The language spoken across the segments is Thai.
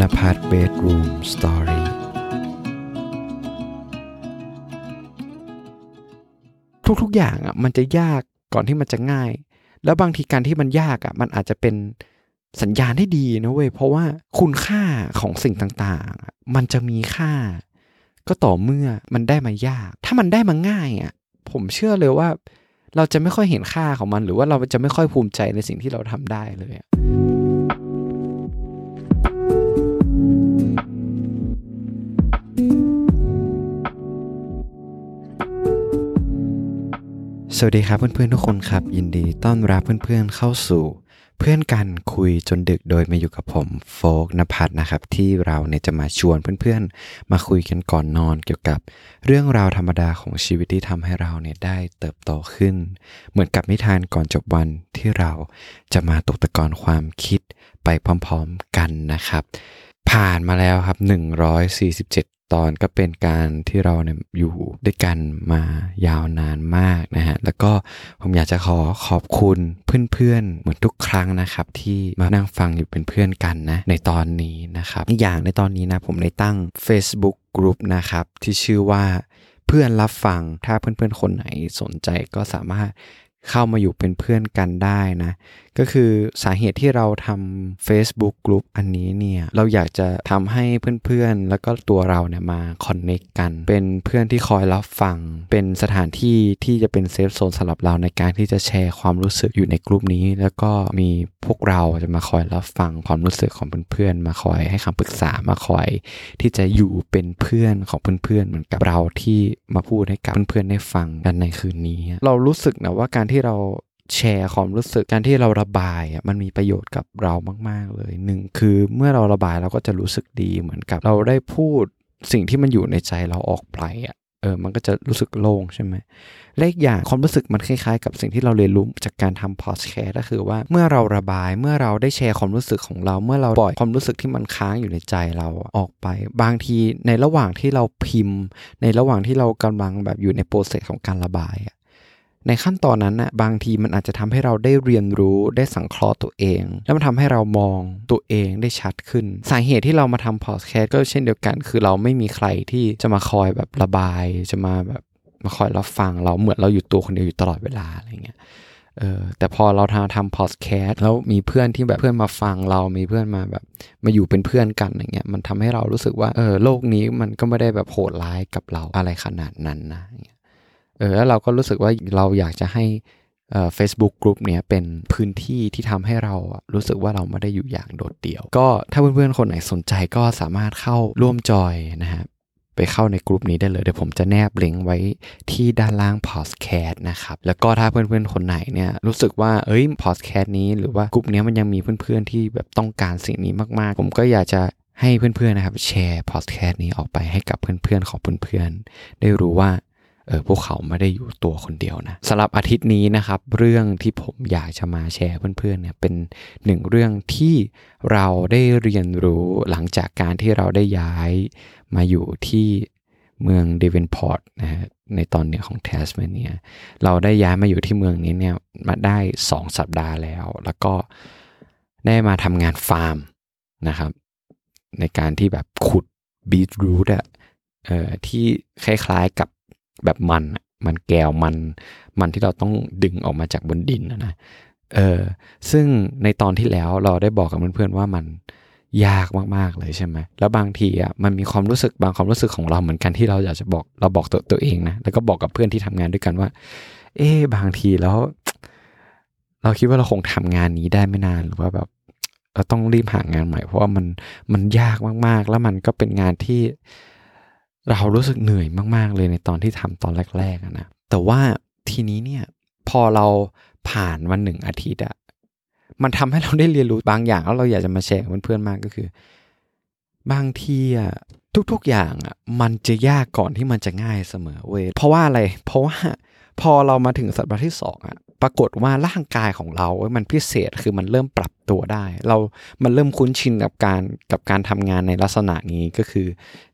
นภัทรเบดรูมสตอรี่ทุกๆอย่างอะมันจะยากก่อนที่มันจะง่าย แล้วบางทีการที่มันยากอะมันอาจจะเป็นสัญญาณที่ดีนะเว้ยเพราะว่าคุณค่าของสิ่งต่างๆอะมันจะมีค่า ก็ต่อเมื่อมันได้มายาก ถ้ามันได้มาง่ายอะผมเชื่อเลยว่า เราจะไม่ค่อยเห็นค่าของมัน หรือว่าเราจะไม่ค่อยภูมิใจในสิ่งที่เราทำได้เลยอะ สวัสดีครับเพื่อนๆทุกคนครับ ยินดีต้อนรับเพื่อนๆเข้าสู่ เพื่อนกันคุยจนดึกโดยมาอยู่กับผมโฟกนภัทรนะครับ ที่เราเนี่ยจะมาชวนเพื่อนๆ มาคุยกันก่อนนอนเกี่ยวกับเรื่องราวธรรมดาของชีวิตที่ทำให้เราเนี่ยได้เติบโตขึ้น เหมือนกับนิทานก่อนจบวันที่เราจะมาตกตะกอนความคิดไปพร้อมๆกันนะครับ ผ่านมาแล้วครับ 147 ตอนก็เป็นการที่เราเนี่ยอยู่ด้วยกันมายาวนานมากนะฮะ แล้วก็ผมอยากจะขอขอบคุณเพื่อนๆ เหมือนทุกครั้งนะครับ ที่มานั่งฟังอยู่เป็นเพื่อนกันนะ ในตอนนี้นะครับอีกอย่างในตอนนี้นะ ผมได้ตั้ง Facebook Group นะครับ ที่ชื่อว่าเพื่อนรับฟังถ้าเพื่อนๆ คนไหนสนใจก็สามารถ เข้ามาอยู่เป็นเพื่อนกันได้นะ ก็คือสาเหตุที่เราทำ Facebook Group อันนี้เนี่ยเราอยากจะทำให้เพื่อนๆ แล้วก็ตัวเราเนี่ยมาคอนเน c t กัน เป็นเพื่อนที่คอยรับฟัง เป็นสถานที่ที่จะเป็นเซฟโซนสำหรับเราในการที่จะแชร์ความรู้สึกอยู่ในกลุ่มนี้ แล้วก็มีพวกเราจะมาคอยรับฟังความรู้สึกของเพื่อนๆ มาคอยให้คำปรึกษามาคอย ที่จะอยู่เป็นเพื่อนของเพื่อนๆ เหมือนกับเราที่มาพูดให้กับเพื่อนๆ ได้ฟังกันในคืนนี้ เรารู้สึกนะว่าการที่เราแชร์ความรู้สึกการที่เราระบายอะมันมีประโยชน์กับเรามาก ๆ เลยหนึ่งคือเมื่อเราระบายเราก็จะรู้สึกดีเหมือนกับเราได้พูดสิ่งที่มันอยู่ในใจเราออกไปอะเออมันก็จะรู้สึกโล่งใช่ไหมและอีกอย่างความรู้สึกมันคล้ายๆ กับสิ่งที่เราเรียนรู้จากการทำพอดแคสต์ก็คือว่าเมื่อเราระบายเมื่อเราได้แชร์ความรู้สึกของเรา เมื่อเราปล่อยความรู้สึกที่มันค้างอยู่ในใจเราออกไป บางทีในระหว่างที่เราพิมพ์ ในระหว่างที่เรากำลังแบบอยู่ในโปรเซสของการระบายอะ ในขั้นตอนนั้นน่ะบางทีมันอาจจะทำให้เราได้เรียนรู้ได้สังเคราะห์ตัวเอง แล้วมันทำให้เรามองตัวเองได้ชัดขึ้น สาเหตุที่เรามาทำพอดแคสต์ก็เช่นเดียวกัน คือเราไม่มีใครที่จะมาคอยแบบระบาย จะมาแบบมาคอยรับฟังเราเหมือนเราอยู่ตัวคนเดียวอยู่ตลอดเวลาอะไรเงี้ยเออแต่พอเราทำทำพอดแคสต์แล้วมีเพื่อนที่แบบเพื่อนมาฟังเรา มีเพื่อนมาแบบมาอยู่เป็นเพื่อนกันอย่างเงี้ยมันทำให้เรารู้สึกว่าเออโลกนี้มันก็ไม่ได้แบบโหดร้ายกับเราอะไรขนาดนั้นนะ เออแล้วเราก็รู้สึกว่าเราอยากจะให้เอ่อ Facebook Group เนี้ยเป็นพื้นที่ที่ทำให้เรารู้สึกว่าเราไม่ได้อยู่อย่างโดดเดี่ยว ก็ถ้าเพื่อนๆ คนไหนสนใจก็สามารถเข้าร่วมจอยนะฮะไปเข้าในกลุ่มนี้ได้เลย เดี๋ยวผมจะแนบลิงก์ไว้ที่ด้านล่างพอดแคสต์นะครับ แล้วก็ถ้าเพื่อนๆ คนไหนเนี่ยรู้สึกว่าเอ้ยพอดแคสต์นี้หรือว่ากลุ่มนี้มันยังมีเพื่อนๆ ที่แบบต้องการสิ่งนี้มากๆ ผมก็อยากจะให้เพื่อนๆนะครับแชร์พอดแคสต์นี้ออกไปให้กับเพื่อนๆของเพื่อนๆได้รู้ว่า เออพวกเขาไม่ได้อยู่ตัวคนเดียวนะสำหรับอาทิตย์นี้นะครับ เรื่องที่ผมอยากจะมาแชร์เพื่อนๆเนี่ยเป็นหนึ่งเรื่องที่เราได้เรียนรู้หลังจากการที่เราได้ย้ายมาอยู่ที่เมืองเดวินพอร์ตนะฮะในตอนเหนือของแทสเมเนีย เราได้ย้ายมาอยู่ที่เมืองนี้เนี่ยมาได้ 2 สัปดาห์แล้ว แล้วก็ได้มาทำงานฟาร์มนะครับ ในการที่แบบขุดบีทรูทอะเออที่คล้ายๆกับ แบบมันมันแก้วมัน มันที่เราต้องดึงออกมาจากบนดินนะนะเออซึ่งในตอนที่แล้วเราได้บอกกับเพื่อนๆว่ามันยากมากๆเลยใช่ไหมแล้วบางทีอะมันมีความรู้สึกบางความรู้สึกของเราเหมือนกันที่เราอยากจะบอกเราบอกตัวตัวเองนะแล้วก็บอกกับเพื่อนที่ทำงานด้วยกันว่า เอ๊บางทีแล้ว เราคิดว่าเราคงทำงานนี้ได้ไม่นานหรือว่าแบบเราต้องรีบหางานใหม่ เพราะว่ามันมันยากมากๆ แล้วมันก็เป็นงานที่ เรารู้สึกเหนื่อยมากๆ เลยในตอนที่ทำตอนแรกๆนะแต่ว่าทีนี้เนี่ยพอเราผ่านวันหนึ่งอาทิตย์อะมันทำให้เราได้เรียนรู้บางอย่างแล้วเราอยากจะมาแชร์กับเพื่อนๆมากก็คือ บางทีอะทุกๆอย่างอะมันจะยากก่อนที่มันจะง่ายเสมอเว้ยเพราะว่าอะไร เพราะว่าพอเรามาถึงสัปดาห์ที่สองอะปรากฏว่าร่างกายของเรามันพิเศษคือมันเริ่มปรับตัวได้ เรา มันเริ่มคุ้นชินกับการกับการทำงานในลักษณะนี้ก็คือ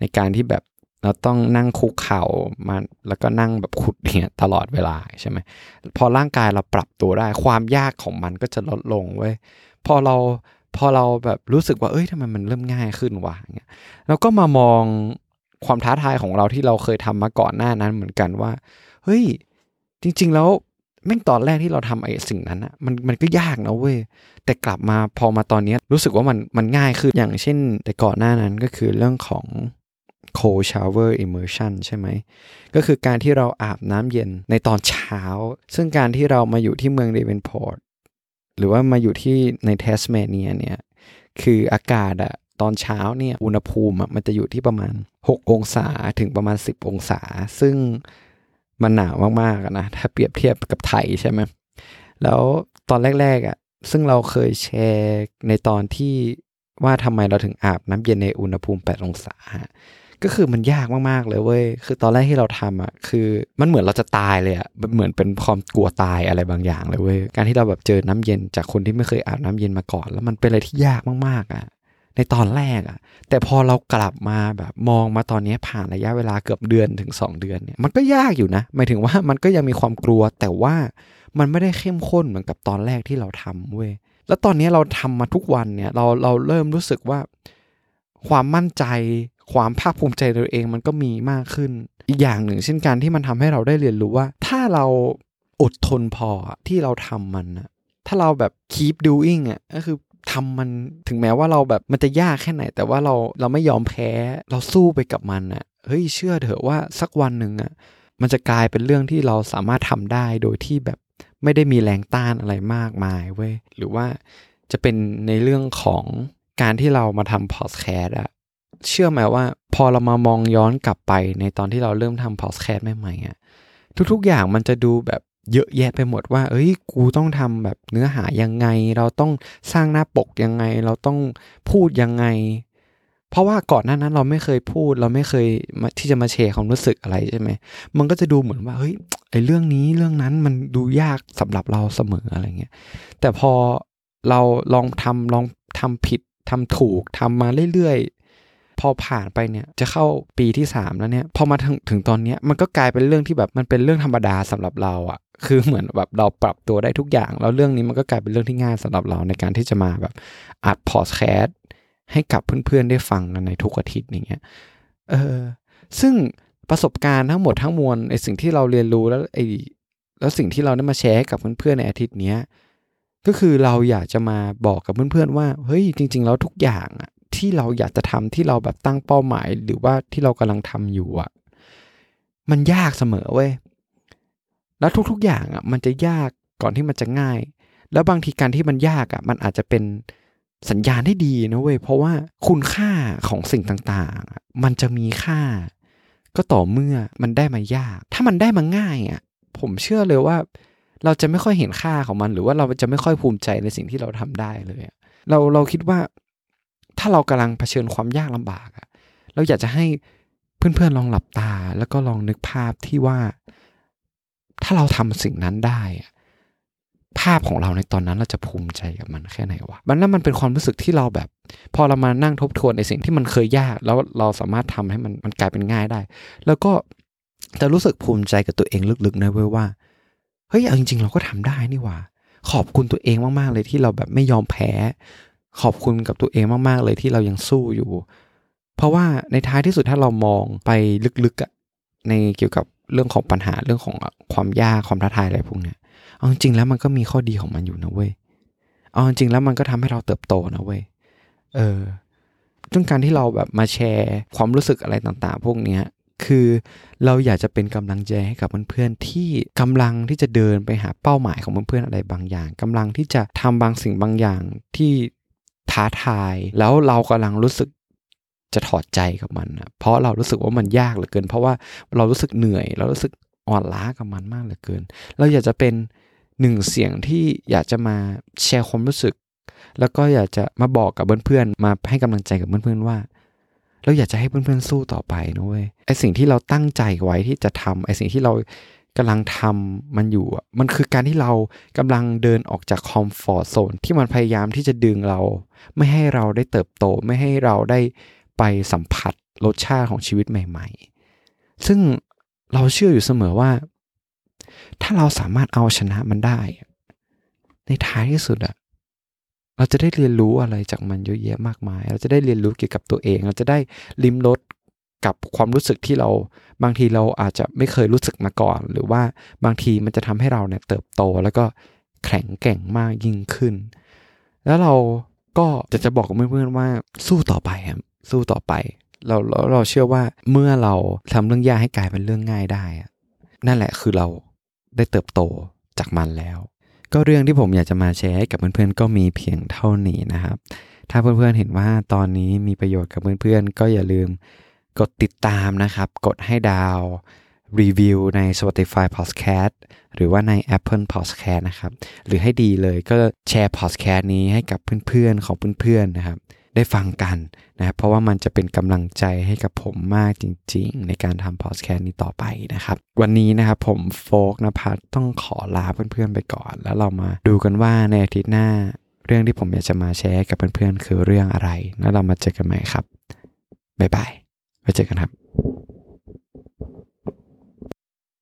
ในการที่แบบ เราต้องนั่งคุกเข่ามาแล้วก็นั่งแบบขุดเนี่ยตลอดเวลาใช่ไหมพอร่างกายเราปรับตัวได้ ความยากของมันก็จะลดลงเว้ยพอเราพอเราแบบรู้สึกว่าเอ้ยทำไมมันเริ่มง่ายขึ้นวะเงี้ยเราก็มามองความท้าทายของเราที่เราเคยทำมาก่อนหน้านั้นเหมือนกันว่า เฮ้ย จริง ๆ แล้วแม่งตอนแรกที่เราทำไอ้สิ่งนั้นอะมันมันก็ยากนะเว้ยแต่กลับมาพอมาตอนนี้รู้สึกว่ามันมันง่ายขึ้นอย่างเช่น แต่ก่อนหน้านั้นก็คือเรื่องของ cold shower immersion ใช่ไหม ก็คือการที่เราอาบน้ำเย็นในตอนเช้า ซึ่งการที่เรามาอยู่ที่เมืองเดวินพอร์ตหรือว่ามาอยู่ที่ในแทสเมเนียเนี่ย คืออากาศอะตอนเช้าเนี่ยอุณหภูมิมันจะอยู่ที่ประมาณ 6 องศาถึงประมาณ 10 องศา ซึ่งมันหนาวมากๆนะ ถ้าเปรียบเทียบกับไทยใช่ไหมแล้วตอนแรกๆอะซึ่งเราเคยแชร์ในตอนที่ว่าทำไมเราถึงอาบน้ำเย็นในอุณหภูมิ 8 องศา ก็คือมันยากมากๆเลยเว้ย คือตอนแรกที่เราทำอะ คือมันเหมือนเราจะตายเลยอะ เหมือนเป็นความกลัวตายอะไรบางอย่างเลยเว้ย การที่เราแบบเจอน้ำเย็นจากคนที่ไม่เคยอาบน้ำเย็นมาก่อน แล้วมันเป็นอะไรที่ยากมากๆอะ ในตอนแรกอะ แต่พอเรากลับมาแบบมองมาตอนนี้ผ่านระยะเวลาเกือบเดือนถึง 2 เดือนเนี่ย มันก็ยากอยู่นะ หมายถึงว่ามันก็ยังมีความกลัว แต่ว่ามันไม่ได้เข้มข้นเหมือนกับตอนแรกที่เราทำเว้ย แล้วตอนนี้เราทำมาทุกวันเนี่ย เราเราเริ่มรู้สึกว่าความมั่นใจ ความภาคภูมิใจตัวเองมันก็มีมากขึ้น อีกอย่างหนึ่งเช่นการที่มันทำให้เราได้เรียนรู้ว่า ถ้าเราอดทนพอที่เราทำมันนะถ้าเราแบบ keep doing อะก็คือทำมันถึงแม้ว่าเราแบบมันจะยากแค่ไหน แต่ว่าเราเราไม่ยอมแพ้เราสู้ไปกับมันอะเฮ้ยเชื่อเถอะว่าสักวันหนึ่งอะมันจะกลายเป็นเรื่องที่เราสามารถทำได้โดยที่แบบไม่ได้มีแรงต้านอะไรมากมายเว้ยหรือว่าจะเป็นในเรื่องของการที่เรามาทำพอดแคสต์อะ เชื่อไหมว่า พอเรามามองย้อนกลับไปในตอนที่เราเริ่มทำพอดแคสต์ใหม่ๆอะทุกๆอย่างมันจะดูแบบเยอะแยะไปหมดว่า เอ้ย กูต้องทำแบบเนื้อหายังไง เราต้องสร้างหน้าปกยังไง เราต้องพูดยังไง เพราะว่าก่อนหน้านั้นเราไม่เคยพูด เราไม่เคยที่จะมาแชร์ความรู้สึกอะไรใช่ไหม มันก็จะดูเหมือนว่า เฮ้ย ไอเรื่องนี้เรื่องนั้นมันดูยากสำหรับเราเสมออะไรเงี้ย แต่พอเราลองทำลองทำผิดทำถูกทำมาเรื่อยๆ พอผ่านไปเนี่ยจะเข้าปีที่สามแล้วเนี่ยพอมาถึงถึงตอนเนี้ยมันก็กลายเป็นเรื่องที่แบบมันเป็นเรื่องธรรมดาสำหรับเราอะคือเหมือนแบบเราปรับตัวได้ทุกอย่าง แล้วเรื่องนี้มันก็กลายเป็นเรื่องที่ง่ายสำหรับเราในการที่จะมาแบบอัดพอดแคสต์ให้กับเพื่อนๆได้ฟังกันในทุกอาทิตย์อย่างเงี้ยเออซึ่งประสบการณ์ทั้งหมดทั้งมวลไอสิ่งที่เราเรียนรู้แล้วไอแล้วสิ่งที่เราได้มาแชร์กับเพื่อนๆในอาทิตย์เนี้ยก็คือเราอยากจะมาบอกกับเพื่อนๆว่าเฮ้ยจริง ๆ แล้วทุกอย่างอะ ที่เราอยากจะทำที่เราแบบตั้งเป้าหมาย หรือว่าที่เรากำลังทำอยู่อะมันยากเสมอเว้ยแล้วทุกๆอย่างอะ มันจะยากก่อนที่มันจะง่าย แล้วบางทีการที่มันยากอะ มันอาจจะเป็นสัญญาณที่ดีนะเว้ยเพราะว่าคุณค่าของสิ่งต่างๆ มันจะมีค่า ก็ต่อเมื่อมันได้มายาก ถ้ามันได้มาง่ายอะผมเชื่อเลยว่า เราจะไม่ค่อยเห็นค่าของมัน หรือว่าเราจะไม่ค่อยภูมิใจในสิ่งที่เราทำได้เลยเราเราคิดว่า ถ้าเรากำลังเผชิญความยากลำบากอะเราอยากจะให้เพื่อนๆลองหลับตา แล้วก็ลองนึกภาพที่ว่า ถ้าเราทำสิ่งนั้นได้ภาพของเราในตอนนั้นเราจะภูมิใจกับมันแค่ไหนวะมันนั่นมันเป็นความรู้สึกที่เราแบบ พอเรามานั่งทบทวนในสิ่งที่มันเคยยาก แล้วเราสามารถทำให้มันมันกลายเป็นง่ายได้ แล้วก็จะรู้สึกภูมิใจกับตัวเองลึกๆนะเว้ยว่าเฮ้ยเอาจริง ๆ เราก็ทำได้นี่ว่าขอบคุณตัวเองมากๆเลยที่เราแบบไม่ยอมแพ้ ขอบคุณกับตัวเองมากๆเลยที่เรายังสู้อยู่ เพราะว่าในท้ายที่สุดถ้าเรามองไปลึกๆอะในเกี่ยวกับเรื่องของปัญหาเรื่องของความยากความท้าทายอะไรพวกเนี้ยเอาจริงแล้วมันก็มีข้อดีของมันอยู่นะเว้ยเอาจริงแล้วมันก็ทำให้เราเติบโตนะเว้ยเออซึ่งการที่เราแบบมาแชร์ความรู้สึกอะไรต่างๆ พวกเนี้ยคือเราอยากจะเป็นกำลังใจให้กับเพื่อนๆที่กำลังที่จะเดินไปหาเป้าหมายของเพื่อนๆอะไรบางอย่างกำลังที่จะทำบางสิ่งบางอย่างที่ ท้าทาย แล้วเรากำลังรู้สึกจะถอดใจกับมันนะเพราะเรารู้สึกว่ามันยากเหลือเกิน เพราะว่าเรารู้สึกเหนื่อย เรารู้สึกอ่อนล้ากับมันมากเหลือเกิน เราอยากจะเป็นหนึ่งเสียงที่อยากจะมาแชร์ความรู้สึก แล้วก็อยากจะมาบอกกับเพื่อนๆมาให้กำลังใจกับเพื่อนๆว่าเราอยากจะให้เพื่อนๆสู้ต่อไปนะเว้ยไอสิ่งที่เราตั้งใจไว้ที่จะทำไอสิ่งที่เรา กำลังทำมันอยู่มันคือการที่เรากำลังเดินออกจากคอมฟอร์ทโซนที่มันพยายามที่จะดึงเรา ไม่ให้เราได้เติบโต ไม่ให้เราได้ไปสัมผัสรสชาติของชีวิตใหม่ ๆ ซึ่งเราเชื่ออยู่เสมอว่า ถ้าเราสามารถเอาชนะมันได้ ในท้ายที่สุดอะเราจะได้เรียนรู้อะไรจากมันเยอะแยะมากมาย เราจะได้เรียนรู้เกี่ยวกับตัวเอง เราจะได้ลิ้มรส กับความรู้สึกที่เราบางทีเราอาจจะไม่เคยรู้สึกมาก่อน หรือว่าบางทีมันจะทำให้เราเนี่ยเติบโต แล้วก็แข็งแกร่งมากยิ่งขึ้น แล้วเราก็จะจะบอกกับเพื่อนๆว่าสู้ต่อไปครับสู้ต่อไป เราเราเราเชื่อว่าเมื่อเราทำเรื่องยากให้กลายเป็นเรื่องง่ายได้อะนั่นแหละคือเราได้เติบโตจากมันแล้ว ก็เรื่องที่ผมอยากจะมาแชร์ให้กับเพื่อนๆก็มีเพียงเท่านี้นะครับ ถ้าเพื่อนๆเห็นว่าตอนนี้มีประโยชน์กับเพื่อนๆก็อย่าลืม กดติดตามนะครับ กดให้ดาวรีวิวใน Spotify Podcast หรือว่าใน Apple Podcast นะครับ หรือให้ดีเลยก็แชร์ Podcast นี้ให้กับเพื่อนๆ ของเพื่อนๆนะครับ ได้ฟังกันนะครับเพราะว่ามันจะเป็นกำลังใจให้กับผมมากจริงๆ ในการทำพอดแคสต์นี้ต่อไปนะครับ วันนี้นะครับผมโฟกนภัทต้องขอลาเพื่อนๆไปก่อน แล้วเรามาดูกันว่าในอาทิตย์หน้า เรื่องที่ผมอยากจะมาแชร์กับเพื่อนๆคือเรื่องอะไร แล้วเรามาเจอกันใหม่ครับบ๊ายบาย ไว้เจอกันครับ